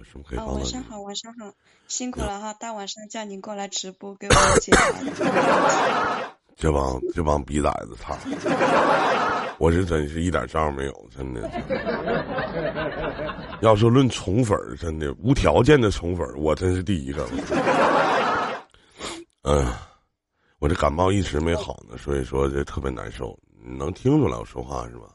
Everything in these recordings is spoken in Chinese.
有什么可以？晚上好，晚上好，辛苦了哈，大晚上叫您过来直播给我解答。这帮这帮逼崽子，操！我是真是一点招没有，真的。要说论宠粉儿，真的无条件的宠粉儿，我真是第一个。嗯、我这感冒一直没好呢，所以说这特别难受。你能听出来我说话是吧？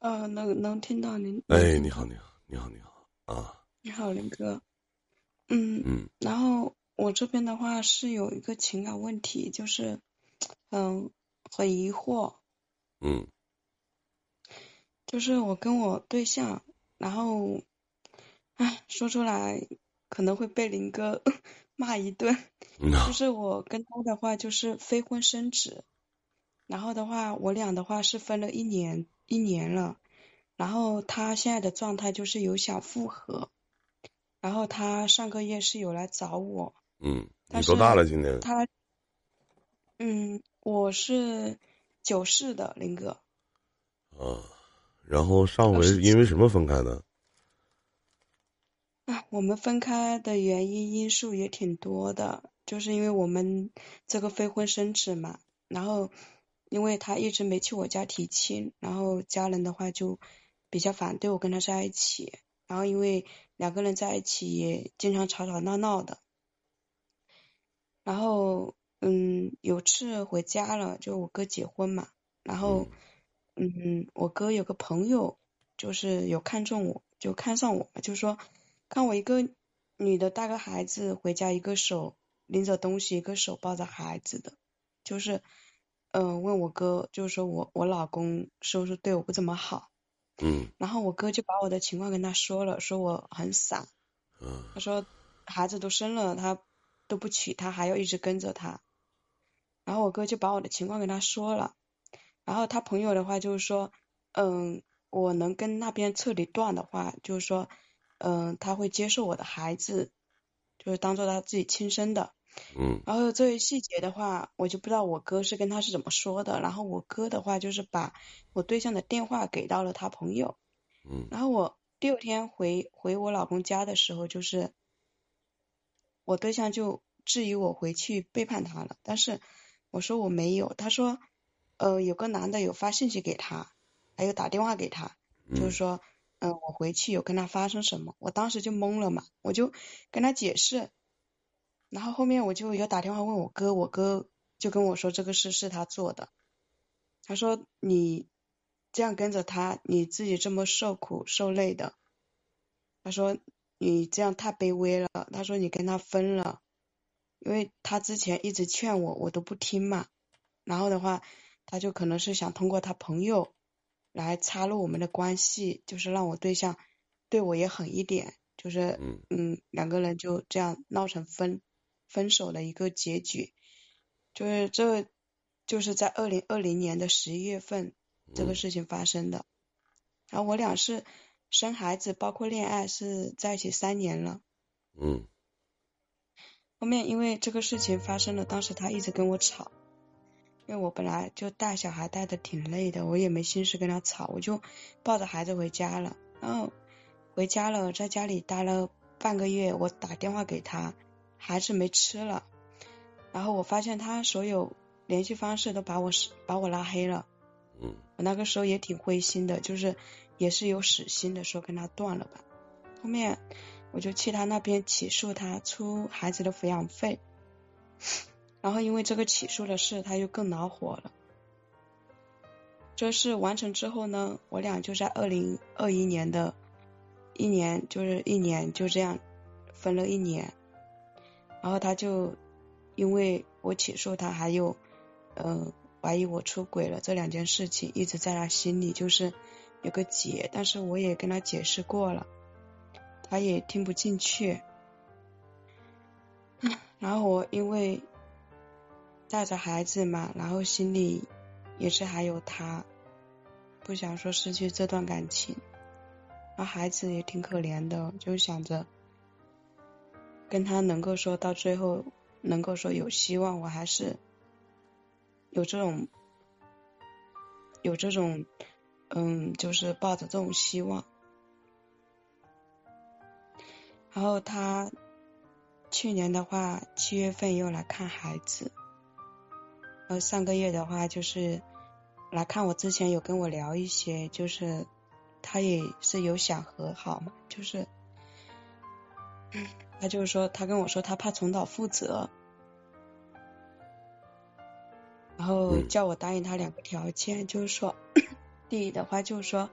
呃，能能听到您。哎，你好，你好，你好，你好啊，你好，林哥。嗯，嗯然后我这边的话是有一个情感问题，就是，嗯，很疑惑，嗯就是我跟我对象，然后，唉，说出来可能会被林哥 骂一顿。嗯就是我跟他的话就是非婚生子，然后的话我俩的话是分了一年一年了，然后他现在的状态就是有想复合，然后他上个月是有来找我，嗯，你多大了今年？他，嗯，我是九四的林哥，啊，然后上回因为什么分开的？啊，我们分开的原因因素也挺多的，就是因为我们这个非婚生子嘛，然后因为他一直没去我家提亲，然后家人的话就比较反对我跟他在一起，然后因为两个人在一起也经常吵吵闹闹的，然后嗯，有次回家了，就我哥结婚嘛，然后嗯，我哥有个朋友就是有看中我，就看上我嘛，就说。看我一个女的带个孩子回家，一个手拎着东西，一个手抱着孩子的，就是，嗯、呃，问我哥，就是说我我老公是不是对我不怎么好？嗯然后我哥就把我的情况跟他说了，说我很傻，嗯他说孩子都生了，他都不娶他，还要一直跟着他。然后我哥就把我的情况跟他说了，然后他朋友的话就是说，嗯，我能跟那边彻底断的话，就是说。嗯，他会接受我的孩子，就是当做他自己亲生的。嗯然后这些细节的话，我就不知道我哥是跟他是怎么说的。然后我哥的话就是把我对象的电话给到了他朋友。嗯然后我第二天回回我老公家的时候，就是我对象就质疑我回去背叛他了。但是我说我没有，他说呃有个男的有发信息给他，还有打电话给他，就是说。嗯，我回去有跟他发生什么，我当时就懵了嘛，我就跟他解释，然后后面我就有打电话问我哥，我哥就跟我说这个事是他做的，他说你这样跟着他，你自己这么受苦受累的，他说你这样太卑微了，他说你跟他分了，因为他之前一直劝我，我都不听嘛，然后的话，他就可能是想通过他朋友。来插入我们的关系，就是让我对象对我也狠一点，就是嗯。嗯，两个人就这样闹成分分手的一个结局，就是这就是在二零二零年的十一月份这个事情发生的，然后我俩是生孩子，包括恋爱是在一起三年了，嗯。后面因为这个事情发生了，当时他一直跟我吵。因为我本来就带小孩带的挺累的，我也没心思跟他吵，我就抱着孩子回家了。然后回家了，在家里待了半个月，我打电话给他，孩子没吃了。然后我发现他所有联系方式都把我把我拉黑了。嗯，我那个时候也挺灰心的，就是也是有死心的说跟他断了吧。后面我就去他那边起诉他出孩子的抚养费。然后因为这个起诉的事，他就更恼火了。这事完成之后呢，我俩就在二零二一年的一年，就是一年就这样分了一年。然后他就因为我起诉他，还有呃怀疑我出轨了这两件事情，一直在他心里就是有个结。但是我也跟他解释过了，他也听不进去。然后我因为。带着孩子嘛，然后心里也是还有他，不想说失去这段感情，那孩子也挺可怜的，就想着跟他能够说到最后，能够说有希望，我还是有这种有这种嗯，就是抱着这种希望。然后他去年的话七月份又来看孩子，然后上个月的话就是来看我之前有跟我聊一些，就是他也是有想和好嘛，就是他就是说他跟我说他怕重蹈覆辙，然后叫我答应他两个条件，就是说第一的话就是说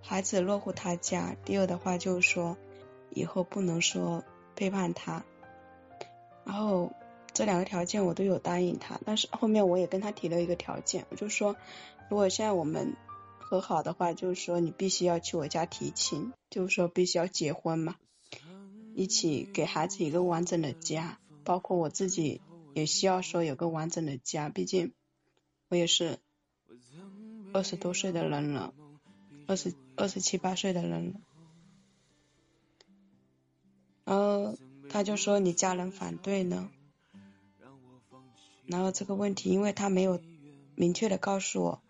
孩子落户他家，第二的话就是说。以后不能说背叛他，然后这两个条件我都有答应他，但是后面我也跟他提了一个条件，我就说如果现在我们和好的话，就是说你必须要去我家提亲，就是说必须要结婚嘛，一起给孩子一个完整的家，包括我自己也需要说有个完整的家，毕竟我也是二十多岁的人了，二十二十七八岁的人了。然后他就说你家人反对呢，然后这个问题，因为他没有明确的告诉我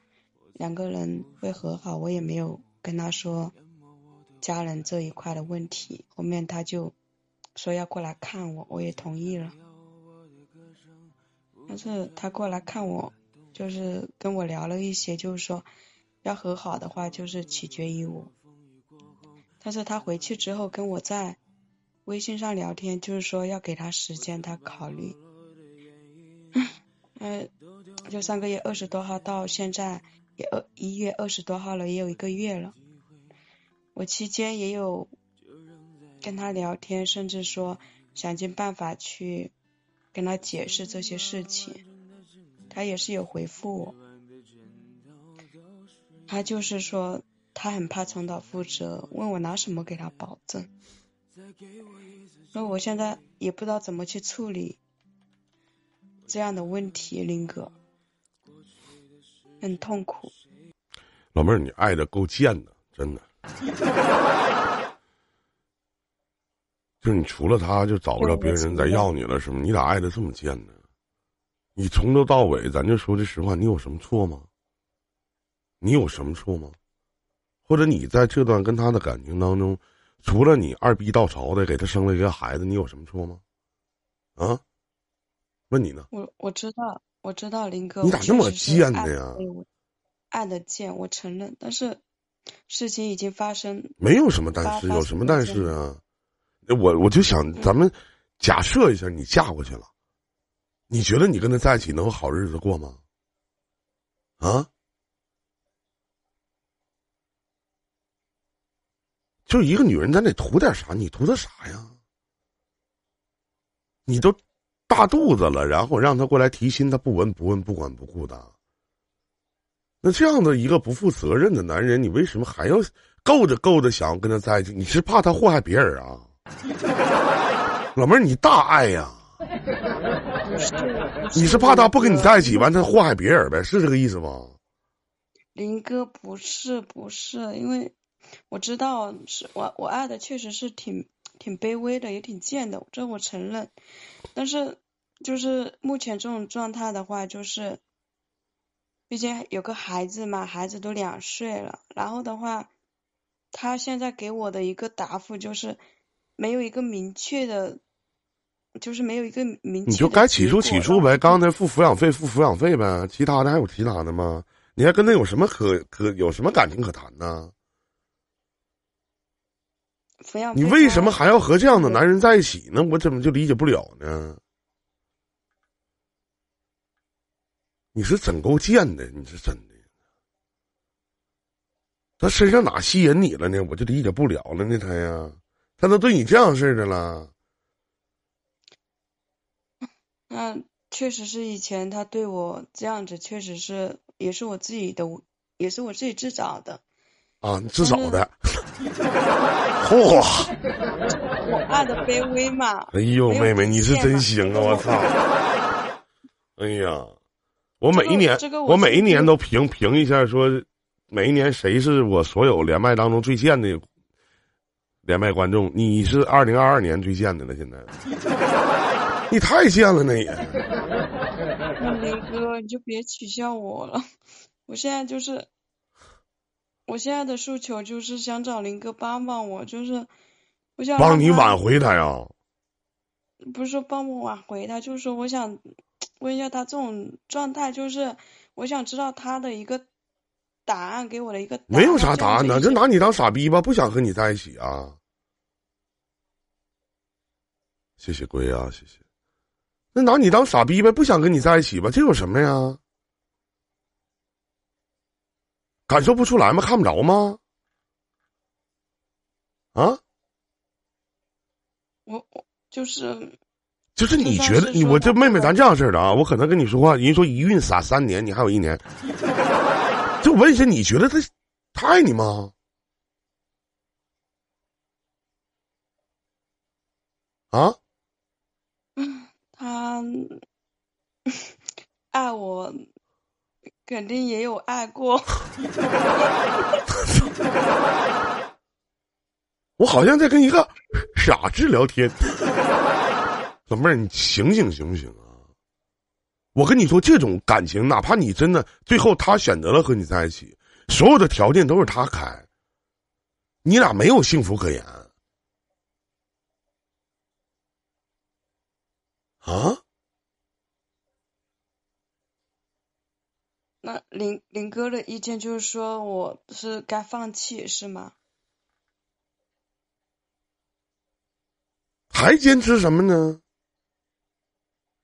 两个人会和好，我也没有跟他说家人这一块的问题。后面他就说要过来看我，我也同意了。但是他过来看我，就是跟我聊了一些，就是说要和好的话，就是取决于我。但是他回去之后跟我在。微信上聊天，就是说要给他时间，他考虑。嗯，就上个月二十多号到现在也二一月二十多号了，也有一个月了。我期间也有跟他聊天，甚至说想尽办法去跟他解释这些事情，他也是有回复我。他就是说他很怕重蹈覆辙，问我拿什么给他保证。那我现在也不知道怎么去处理这样的问题，林哥，很痛苦。老妹儿，你爱的够贱的，真的。就是你除了他，就找不着别人再要你了，是吗？你咋爱的这么贱呢？你从头到尾，咱就说句实话，你有什么错吗？你有什么错吗？或者你在这段跟他的感情当中？除了你二逼到潮的给他生了一个孩子，你有什么错吗？啊？问你呢？我我知道，我知道林哥，你咋这么贱的呀？爱的贱，我承认，但是事情已经发生，没有什么但是，有什么但是啊？我我就想，咱们假设一下，你嫁过去了，你觉得你跟他在一起能有好日子过吗？啊？就一个女人，咱得图点啥？你图她啥呀？你都大肚子了，然后让她过来提亲，她不闻不问、不管不顾的。那这样的一个不负责任的男人，你为什么还要够着够着想要跟他在一起？你是怕他祸害别人啊？老妹儿，你大爱呀！你是怕他不跟你在一起，完他祸害别人呗？是这个意思吗？林哥，不是不是，因为。我知道是我我爱的确实是挺挺卑微的，也挺贱的，这我承认。但是就是目前这种状态的话，就是毕竟有个孩子嘛，孩子都两岁了。然后的话，他现在给我的一个答复就是没有一个明确的，就是没有一个明。你就该起诉起诉呗，刚才付抚养费付抚养费呗，其他的还有其他的吗？你还跟他有什么可可有什么感情可谈呢？抚养你为什么还要和这样的男人在一起呢？我怎么就理解不了呢？你是真够贱的，你是真的。他身上哪吸引你了呢？我就理解不了了呢。他呀，他都对你这样式的了。那确实是以前他对我这样子，确实是也是我自己的，也是我自己自找的。啊，你自找的。嚯！我爱的卑微嘛。哎呦，妹妹，你是真行啊！我操！哎呀，我每一年，我每一年都评评一下，说每一年谁是我所有连麦当中最贱的连麦观众？你是二零二二年最贱的了，现在。你太贱了，那也。林 哥，你就别取笑我了，我现在就是。我现在的诉求就是想找林哥帮帮我，就是我想帮你挽回他呀？不是说帮我挽回他，就是说我想问一下他这种状态，就是我想知道他的一个答案，给我了一个答案没有啥答案呢，就拿你当傻逼吧，不想和你在一起啊。谢谢龟啊，谢谢。那拿你当傻逼呗，不想跟你在一起吧，这有什么呀？感受不出来吗？看不着吗？啊，我我就是就是你觉得你我这妹妹，咱这样式的啊，我可能跟你说话，人说一孕傻三年，你还有一年，就问一下，你觉得他他爱你吗？啊？他 爱我，肯定也有爱过。我好像在跟一个傻子聊天。老妹儿，你醒醒行不行啊？我跟你说，这种感情，哪怕你真的最后他选择了和你在一起，所有的条件都是他开，你俩没有幸福可言啊！那林林哥的意见就是说我是该放弃是吗？还坚持什么呢？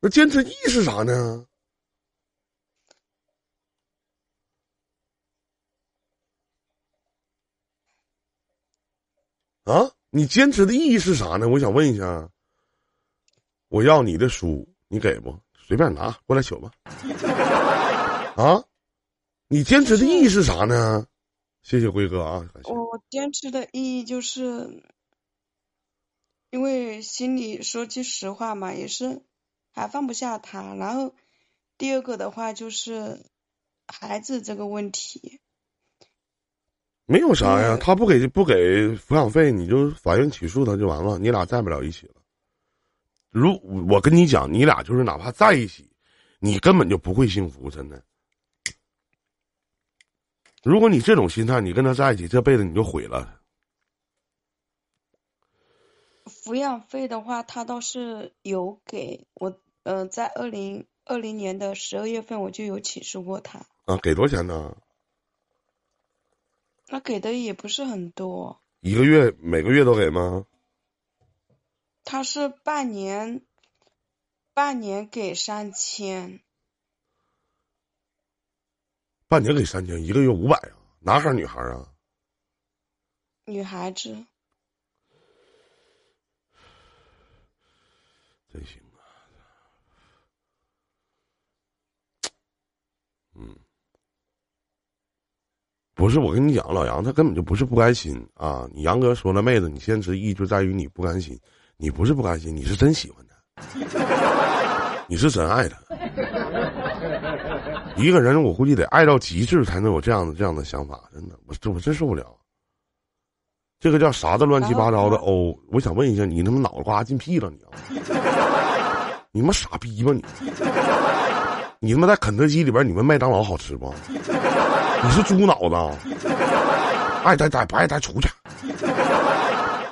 那坚持意义是啥呢？啊，你坚持的意义是啥呢？我想问一下。我要你的书，你给不？随便拿过来取吧。啊，你坚持的意义是啥呢？谢谢辉哥啊，我坚持的意义就是，因为心里说句实话嘛，也是还放不下他。然后第二个的话就是孩子这个问题，没有啥呀，嗯他不给不给抚养费，你就法院起诉他就完了，你俩在不了一起了。如我跟你讲，你俩就是哪怕在一起，你根本就不会幸福，真的。如果你这种心态，你跟他在一起，这辈子你就毁了。抚养费的话，他倒是有给我，呃，在二零二零年的十二月份我就有起诉过他，啊，给多少钱呢？那给的也不是很多，一个月每个月都给吗？他是半年，半年给三千，半年给三千，一个月五百啊？男孩儿女孩儿啊？女孩子。真行啊！嗯，不是我跟你讲，老杨他根本就不是不甘心啊！你杨哥说了，妹子，你坚持意义就在于你不甘心，你不是不甘心，你是真喜欢他，你是真爱他。一个人，我估计得爱到极致才能有这样的这样的想法，真的，我这我真受不了。这个叫啥的乱七八糟的哦！我想问一下，你他妈脑子瓜进屁了你啊？你他妈傻逼吧你！你他妈在肯德基里边，你们麦当劳好吃不？你是猪脑子？爱呆呆不爱呆出去！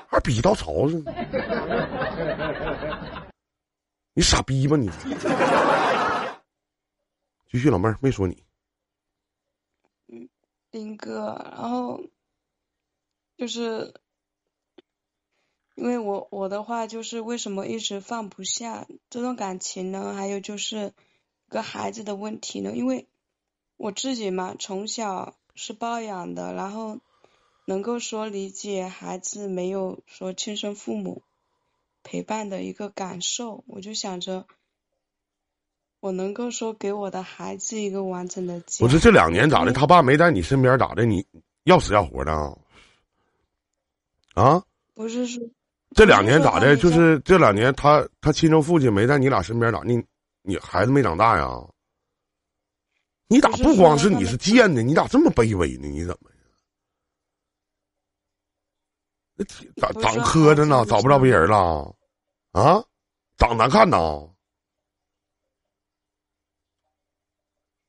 还比到槽似的！你傻逼吧你！继续，老妹儿没说你。嗯林哥，然后就是因为我我的话就是为什么一直放不下这段感情呢？还有就是个孩子的问题呢？因为我自己嘛，从小是抱养的，然后能够说理解孩子没有说亲生父母陪伴的一个感受，我就想着。我能够说给我的孩子一个完整的家。不是这两年咋的？嗯他爸没在你身边咋的？你要死要活的啊？啊？不是说这两年咋的？就是这两年他他亲生父亲没在你俩身边咋？你你孩子没长大呀？你咋不光是你是贱呢？你咋这么卑微呢？你怎么呀？长长磕碜呢？找不着别人了？啊？长难看呐？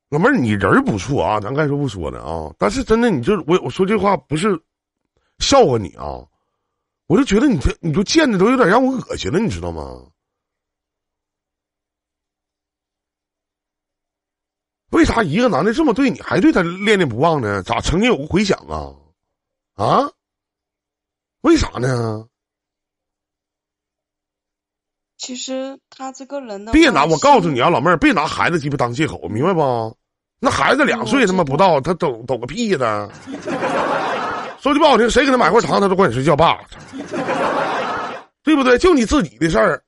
老妹儿，你人儿不错啊，咱该说不说的啊。但是真的，你就我我说这话不是笑话你啊，我就觉得你这，你就贱的都有点让我恶心了，你知道吗？为啥一个男的这么对你，还对他恋恋不忘呢？咋曾经有过回响啊？啊？为啥呢？其实他这个人呢，别拿我告诉你啊，老妹儿，别拿孩子鸡巴当借口，明白不？那孩子两岁他妈不到，他抖抖个屁呀！说句不好听，谁给他买块糖，他都管你是叫爸，对不对？就你自己的事儿，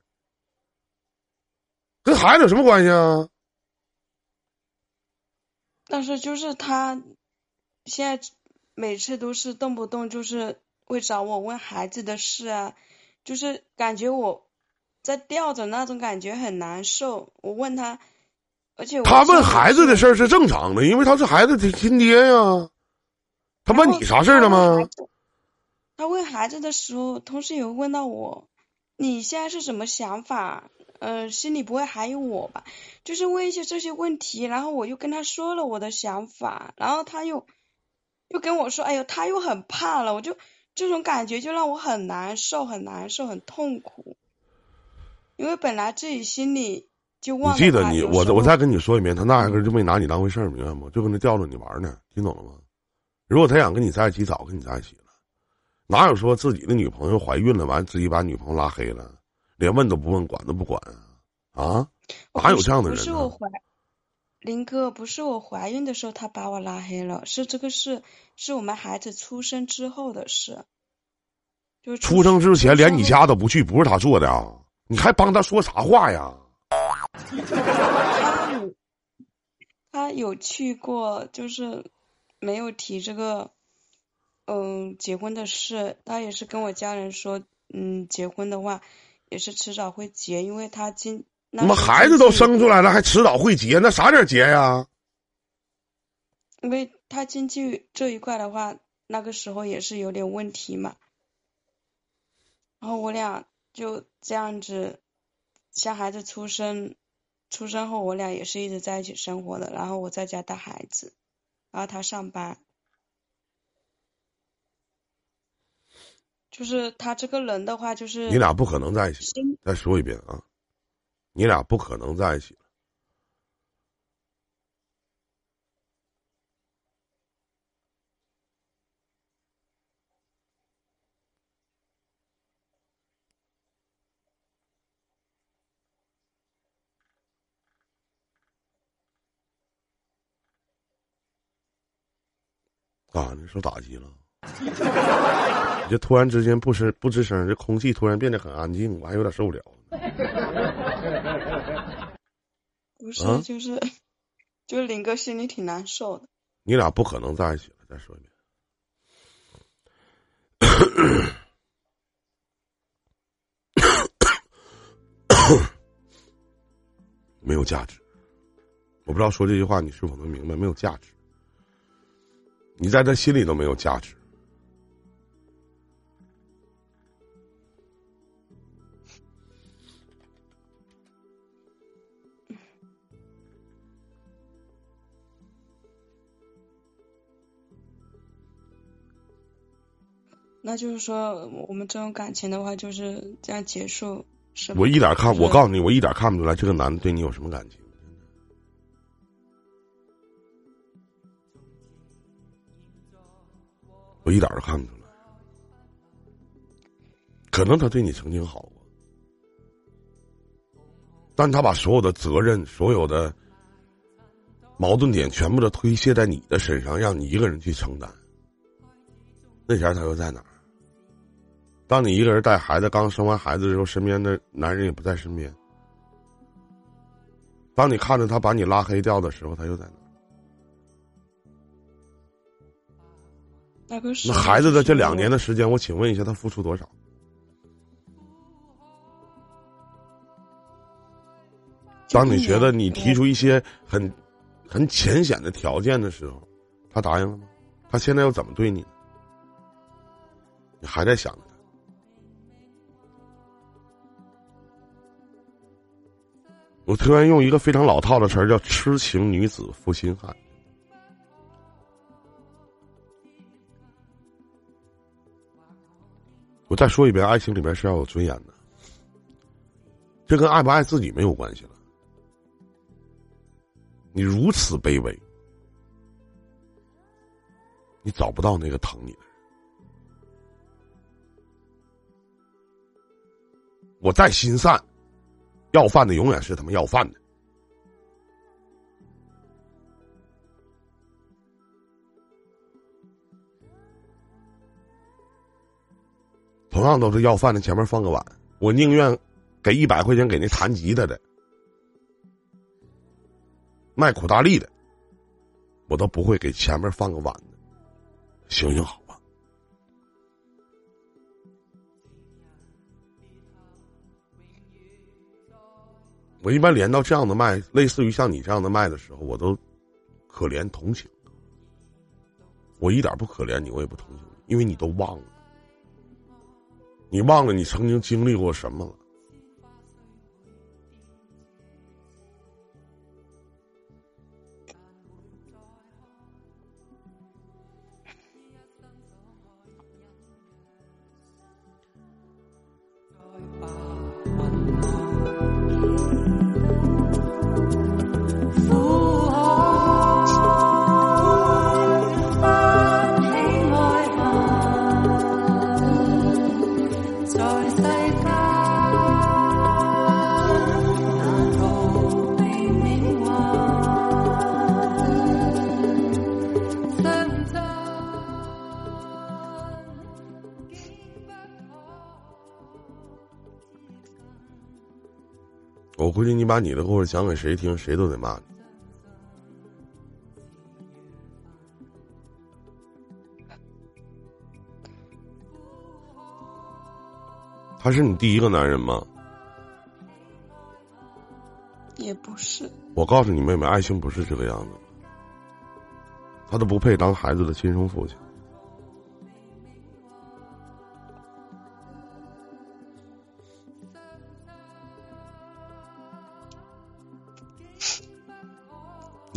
跟孩子有什么关系啊？但是就是他现在每次都是动不动就是会找我问孩子的事啊，就是感觉我在吊着那种感觉很难受。我问他。而且他问孩子的事儿是正常的，因为他是孩子的亲爹呀。他问你啥事儿了吗？他问孩子的时候，同时也会问到我：“你现在是什么想法？嗯，心里不会还有我吧？”就是问一些这些问题，然后我又跟他说了我的想法，然后他又又跟我说：“哎呦，他又很怕了。”我就这种感觉就让我很难受，很难受，很痛苦，因为本来自己心里。你记得你我我再跟你说一遍，他那压根就没拿你当回事儿，明白吗？就跟他吊着你玩呢，听懂了吗？如果他想跟你在一起，早跟你在一起了。哪有说自己的女朋友怀孕了，完自己把女朋友拉黑了，连问都不问，管都不管啊？啊？哪有这样的人？不是我怀，林哥，不是我怀孕的时候他把我拉黑了，是这个事，是我们孩子出生之后的事。就出生之前连你家都不去，不是他做的啊？你还帮他说啥话呀？他有，他有去过，就是没有提这个，嗯，结婚的事。他也是跟我家人说，嗯，结婚的话也是迟早会结，因为他今那么孩子都生出来了，还迟早会结，那啥点结呀？因为他经济这一块的话，那个时候也是有点问题嘛。然后我俩就这样子，像孩子出生。出生后，我俩也是一直在一起生活的。然后我在家带孩子，然后他上班。就是他这个人的话，就是你俩不可能在一起。再说一遍啊，你俩不可能在一起。啊，你受打击了？你这突然之间不声不吱声，这空气突然变得很安静，我还有点受不了。不是，就是，就是林哥心里挺难受的。你俩不可能在一起了，再说一遍。没有价值。我不知道说这句话你是否能明白？没有价值。你在他心里都没有价值，那就是说，我们这种感情的话，就是这样结束，是我一点看，我告诉你，我一点看不出来这个男的对你有什么感情。我一点都看不出来，可能他对你曾经好过，但他把所有的责任、所有的矛盾点全部都推卸在你的身上，让你一个人去承担。那前他又在哪儿？当你一个人带孩子，刚生完孩子的时候，身边的男人也不在身边。当你看着他把你拉黑掉的时候，他又在哪？那孩子的这两年的时间，我请问一下，他付出多少？当你觉得你提出一些很很浅显的条件的时候，他答应了吗？他现在又怎么对你？你还在想着我突然用一个非常老套的词儿，叫“痴情女子负心汉”。我再说一遍，爱情里面是要有尊严的，这跟爱不爱自己没有关系了。你如此卑微，你找不到那个疼你的人。我再心善，要饭的永远是他妈要饭的。同样都是要饭的，前面放个碗，我宁愿给一百块钱给那弹吉他的、卖苦大力的，我都不会给前面放个碗的。行行好我一般连到这样的麦，类似于像你这样的麦的时候，我都可怜同情。我一点不可怜你，我也不同情你，因为你都忘了。你忘了你曾经经历过什么了？我估计你把你的故事讲给谁听，谁都得骂你。他是你第一个男人吗？也不是。我告诉你妹妹，爱情不是这个样子，他都不配当孩子的亲生父亲。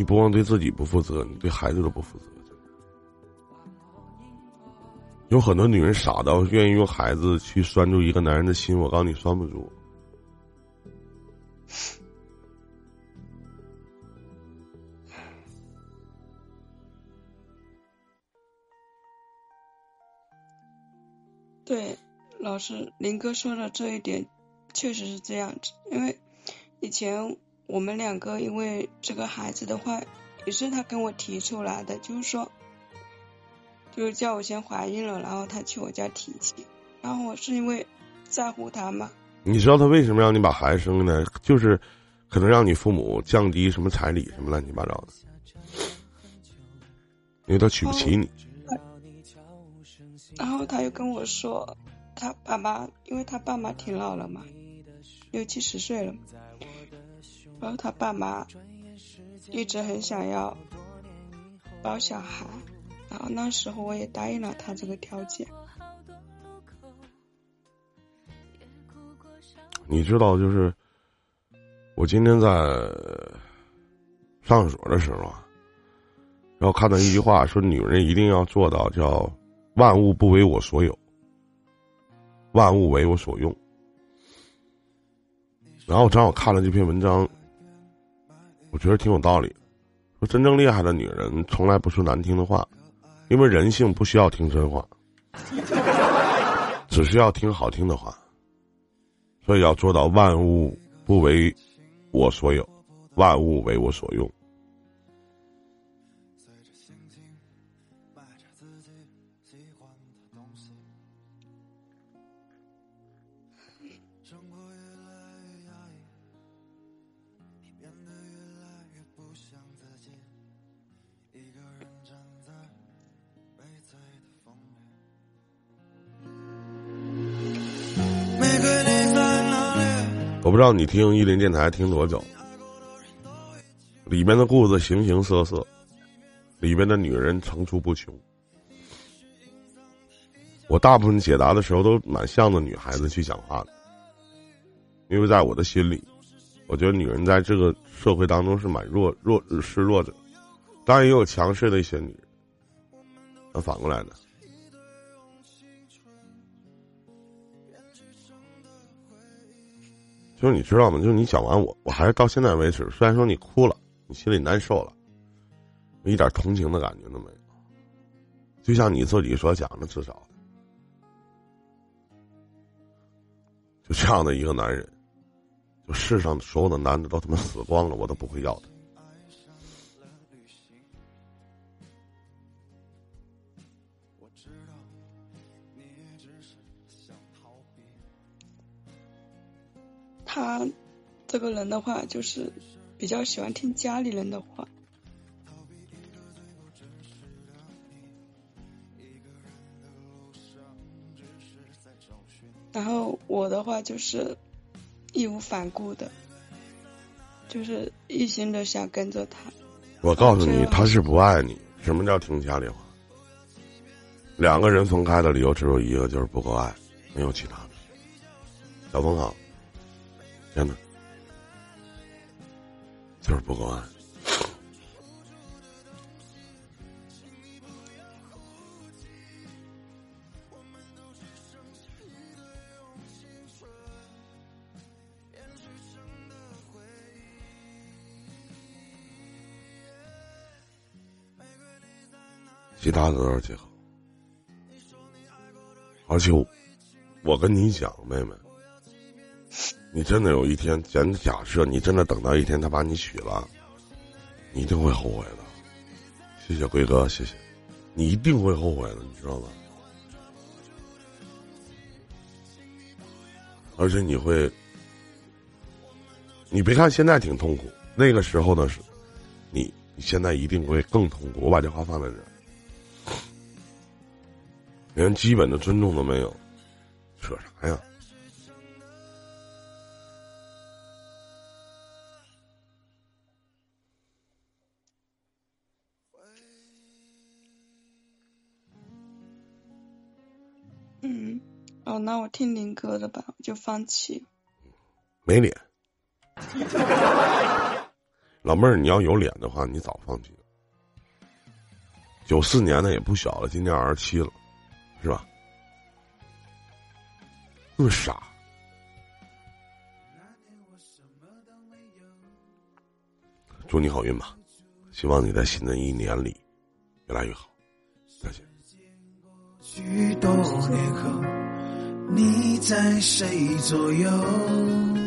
不光对自己不负责，你对孩子都不负责。有很多女人傻到愿意用孩子去拴住一个男人的心，我告诉你，拴不住。对，老师林哥说的这一点确实是这样子，因为以前。我们两个因为这个孩子的话，也是他跟我提出来的，就是说，就是叫我先怀孕了，然后他去我家提亲，然后我是因为在乎他嘛。你知道他为什么让你把孩子生呢？就是可能让你父母降低什么彩礼什么乱七八糟的，因为他娶不起你。然后他又跟我说，他爸妈，因为他爸妈挺老了嘛，六七十岁了。然后他爸妈一直很想要抱小孩，然后那时候我也答应了他这个条件。你知道，就是我今天在上厕所的时候啊，然后看到一句话，说女人一定要做到叫万物不为我所有，万物为我所用。然后我正好看了这篇文章。我觉得挺有道理。说真正厉害的女人，从来不说难听的话，因为人性不需要听真话，只需要听好听的话。所以要做到万物不为我所有，万物为我所用。我不知道你听伊林电台听多久，里面的故事形形色色，里面的女人层出不穷。我大部分解答的时候都蛮向着女孩子去讲话的，因为在我的心里，我觉得女人在这个社会当中是蛮弱弱示弱者，当然也有强势的一些女人。那反过来呢？就是你知道吗？就是你讲完我，我还是到现在为止，虽然说你哭了，你心里难受了，我一点同情的感觉都没有。就像你自己所讲的，至少就这样的一个男人，就世上所有的男的都他妈死光了，我都不会要他。这个人的话，就是比较喜欢听家里人的话。然后我的话就是义无反顾的，就是一心的想跟着他。我告诉你，他是不爱你。什么叫听家里话？两个人分开的理由只有一个，就是不够爱，没有其他的。小峰好。真的，就是不够爱。其他的都是借口，而且我跟你讲，妹妹。你真的有一天，咱假设你真的等到一天他把你娶了，你一定会后悔的。谢谢龟哥，谢谢，你一定会后悔的，你知道吗？而且你会，你别看现在挺痛苦，那个时候呢是，你你现在一定会更痛苦。我把这话放在这儿，连基本的尊重都没有，扯啥呀？那我听林哥的吧，我就放弃。没脸，老妹儿，你要有脸的话，你早放弃了。九四年的也不小了，今年二十七了，是吧？那么傻。祝你好运吧，希望你在新的一年里越来越好。再见。许多年后，你在谁左右？